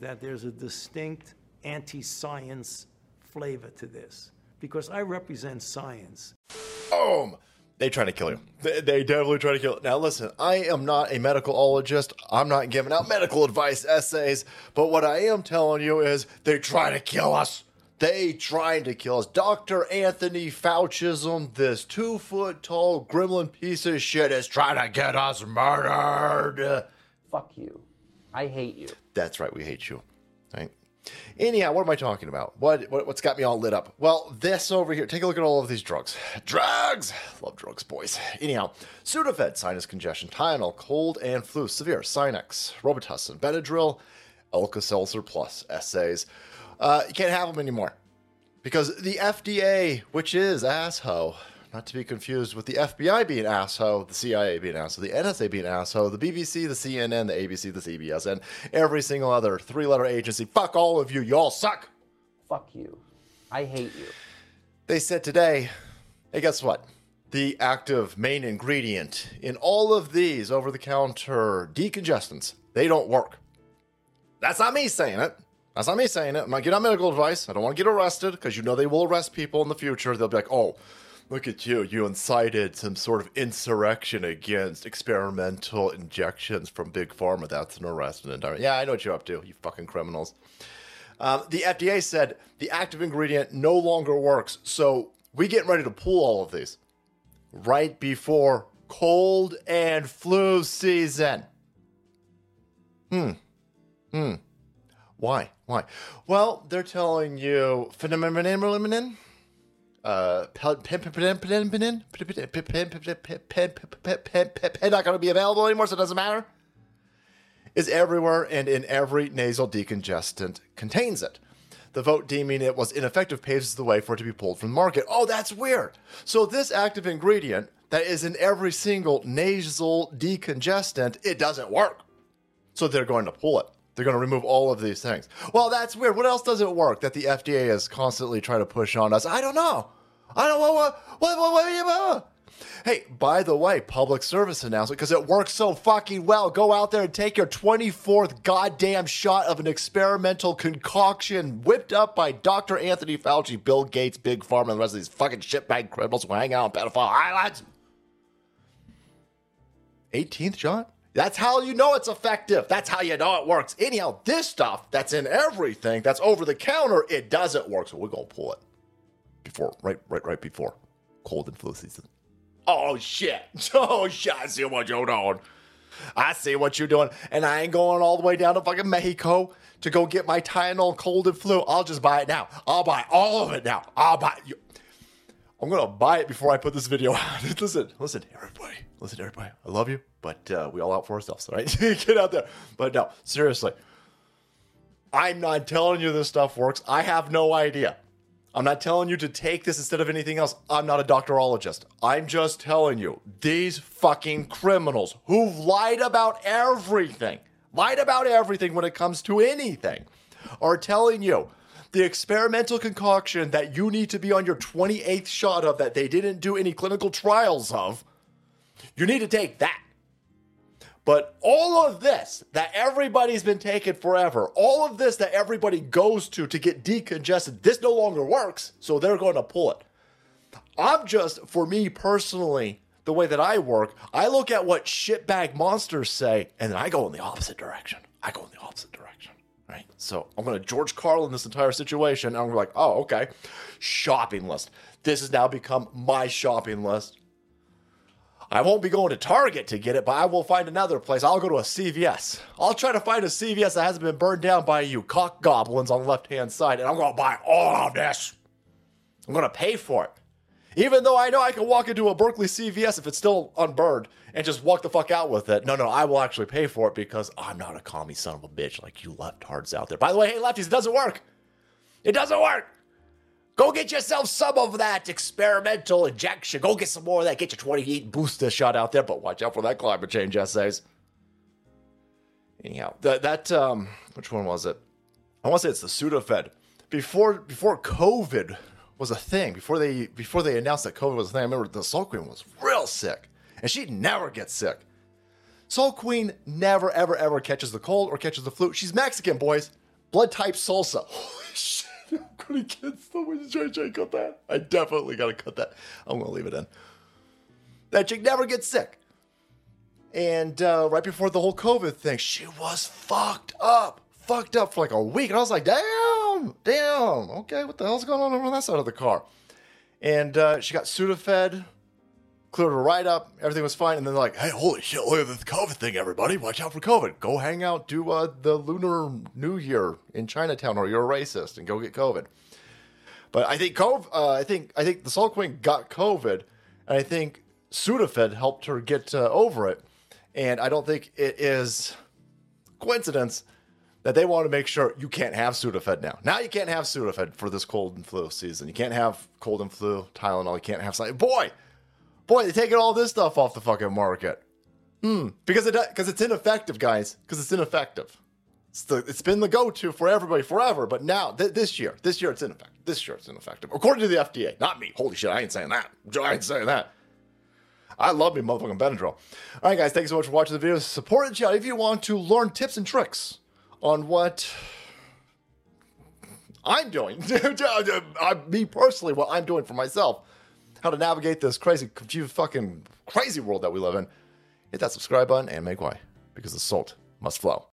that there's a distinct anti science flavor to this because I represent science. Boom! They trying to kill you. They, they definitely try to kill you. Now, listen, I am not a medicalologist. I'm not giving out medical advice essays. But what I am telling you is they try to kill us. They trying to kill us. Dr. Anthony Faucism, this two foot tall gremlin piece of shit, is trying to get us murdered. Fuck you. I hate you. That's right, we hate you. Right? Anyhow, what am I talking about? What, what what's got me all lit up? Well, this over here. Take a look at all of these drugs. Drugs, love drugs, boys. Anyhow, Sudafed, sinus congestion, Tylenol, cold and flu, severe, Sinex, Robitussin, Benadryl, Alka-Seltzer Plus, essays. Uh, you can't have them anymore because the FDA, which is asshole, not to be confused with the FBI being asshole, the CIA being asshole, the NSA being asshole, the BBC, the CNN, the ABC, the CBS, and every single other three letter agency. Fuck all of you. Y'all suck. Fuck you. I hate you. They said today, hey, guess what? The active main ingredient in all of these over the counter decongestants, they don't work. That's not me saying it. That's not me saying it. I'm not getting medical advice. I don't want to get arrested because you know they will arrest people in the future. They'll be like, oh, Look at you. You incited some sort of insurrection against experimental injections from Big Pharma. That's an arrest and indictment. Yeah, I know what you're up to, you fucking criminals. Um, the FDA said the active ingredient no longer works. So we get ready to pull all of these right before cold and flu season. Hmm. Hmm. Why? Why? Well, they're telling you phenylephrine not going to be available anymore, so it doesn't matter. Is everywhere and in every nasal decongestant contains it. The vote deeming it was ineffective paves the way for it to be pulled from the market. Oh, that's weird. So this active ingredient that is in every single nasal decongestant, it doesn't work. So they're going to pull it. They're going to remove all of these things. Well, that's weird. What else doesn't work that the FDA is constantly trying to push on us? I don't know. I don't know what, what, what, what, what. Hey, by the way, public service announcement because it works so fucking well. Go out there and take your 24th goddamn shot of an experimental concoction whipped up by Dr. Anthony Fauci, Bill Gates, Big Pharma, and the rest of these fucking shitbag criminals who hang out on pedophile islands. 18th shot? That's how you know it's effective. That's how you know it works. Anyhow, this stuff that's in everything that's over the counter, it doesn't work. So we're to pull it before, right, right, right before cold and flu season. Oh shit! Oh shit! I see what you're doing. I see what you're doing, and I ain't going all the way down to fucking Mexico to go get my Tylenol cold and flu. I'll just buy it now. I'll buy all of it now. I'll buy you. I'm gonna buy it before I put this video out. listen, listen, everybody, listen, everybody. I love you, but uh, we all out for ourselves, all right? Get out there. But no, seriously, I'm not telling you this stuff works. I have no idea. I'm not telling you to take this instead of anything else. I'm not a doctorologist. I'm just telling you, these fucking criminals who've lied about everything, lied about everything when it comes to anything, are telling you the experimental concoction that you need to be on your 28th shot of that they didn't do any clinical trials of, you need to take that. But all of this that everybody's been taking forever, all of this that everybody goes to to get decongested, this no longer works. So they're going to pull it. I'm just, for me personally, the way that I work, I look at what shitbag monsters say and then I go in the opposite direction. I go in the opposite direction. Right. So I'm going to George Carlin this entire situation. And I'm like, oh, okay. Shopping list. This has now become my shopping list. I won't be going to Target to get it, but I will find another place. I'll go to a CVS. I'll try to find a CVS that hasn't been burned down by you cock goblins on the left hand side, and I'm going to buy all of this. I'm going to pay for it. Even though I know I can walk into a Berkeley CVS if it's still unburned and just walk the fuck out with it. No, no, I will actually pay for it because I'm not a commie son of a bitch like you leftards out there. By the way, hey, lefties, it doesn't work. It doesn't work. Go get yourself some of that experimental injection. Go get some more of that. Get your 28 booster shot out there, but watch out for that climate change essays. Anyhow, that, that um, which one was it? I want to say it's the Sudafed. Before before COVID was a thing, before they before they announced that COVID was a thing, I remember the Salt Queen was real sick, and she never gets sick. Salt Queen never ever ever catches the cold or catches the flu. She's Mexican, boys. blood type salsa. Holy shit. I'm gonna get so much JJ cut that. I definitely gotta cut that. I'm gonna leave it in. That chick never gets sick. And uh, right before the whole COVID thing, she was fucked up. Fucked up for like a week. And I was like, damn, damn. Okay, what the hell's going on over on that side of the car? And uh, she got Sudafed, cleared her right up. Everything was fine. And then they're like, hey, holy shit, look at this COVID thing, everybody. Watch out for COVID. Go hang out, do uh, the Lunar New Year in Chinatown, or you're a racist, and go get COVID. But I think COVID, uh, I think I think the Salt Queen got COVID, and I think Sudafed helped her get uh, over it. And I don't think it is coincidence that they want to make sure you can't have Sudafed now. Now you can't have Sudafed for this cold and flu season. You can't have cold and flu Tylenol. You can't have something. Boy, boy, they're taking all this stuff off the fucking market. Hmm. Because it because it's ineffective, guys. Because it's ineffective. It's, the, it's been the go-to for everybody forever, but now th- this year, this year it's ineffective. This year it's ineffective, according to the FDA. Not me. Holy shit, I ain't saying that. I ain't saying that. I love me motherfucking Benadryl. All right, guys, thanks so much for watching the video. Support the channel if you want to learn tips and tricks on what I'm doing. me personally, what I'm doing for myself, how to navigate this crazy, confused, fucking crazy world that we live in. Hit that subscribe button and make way because the salt must flow.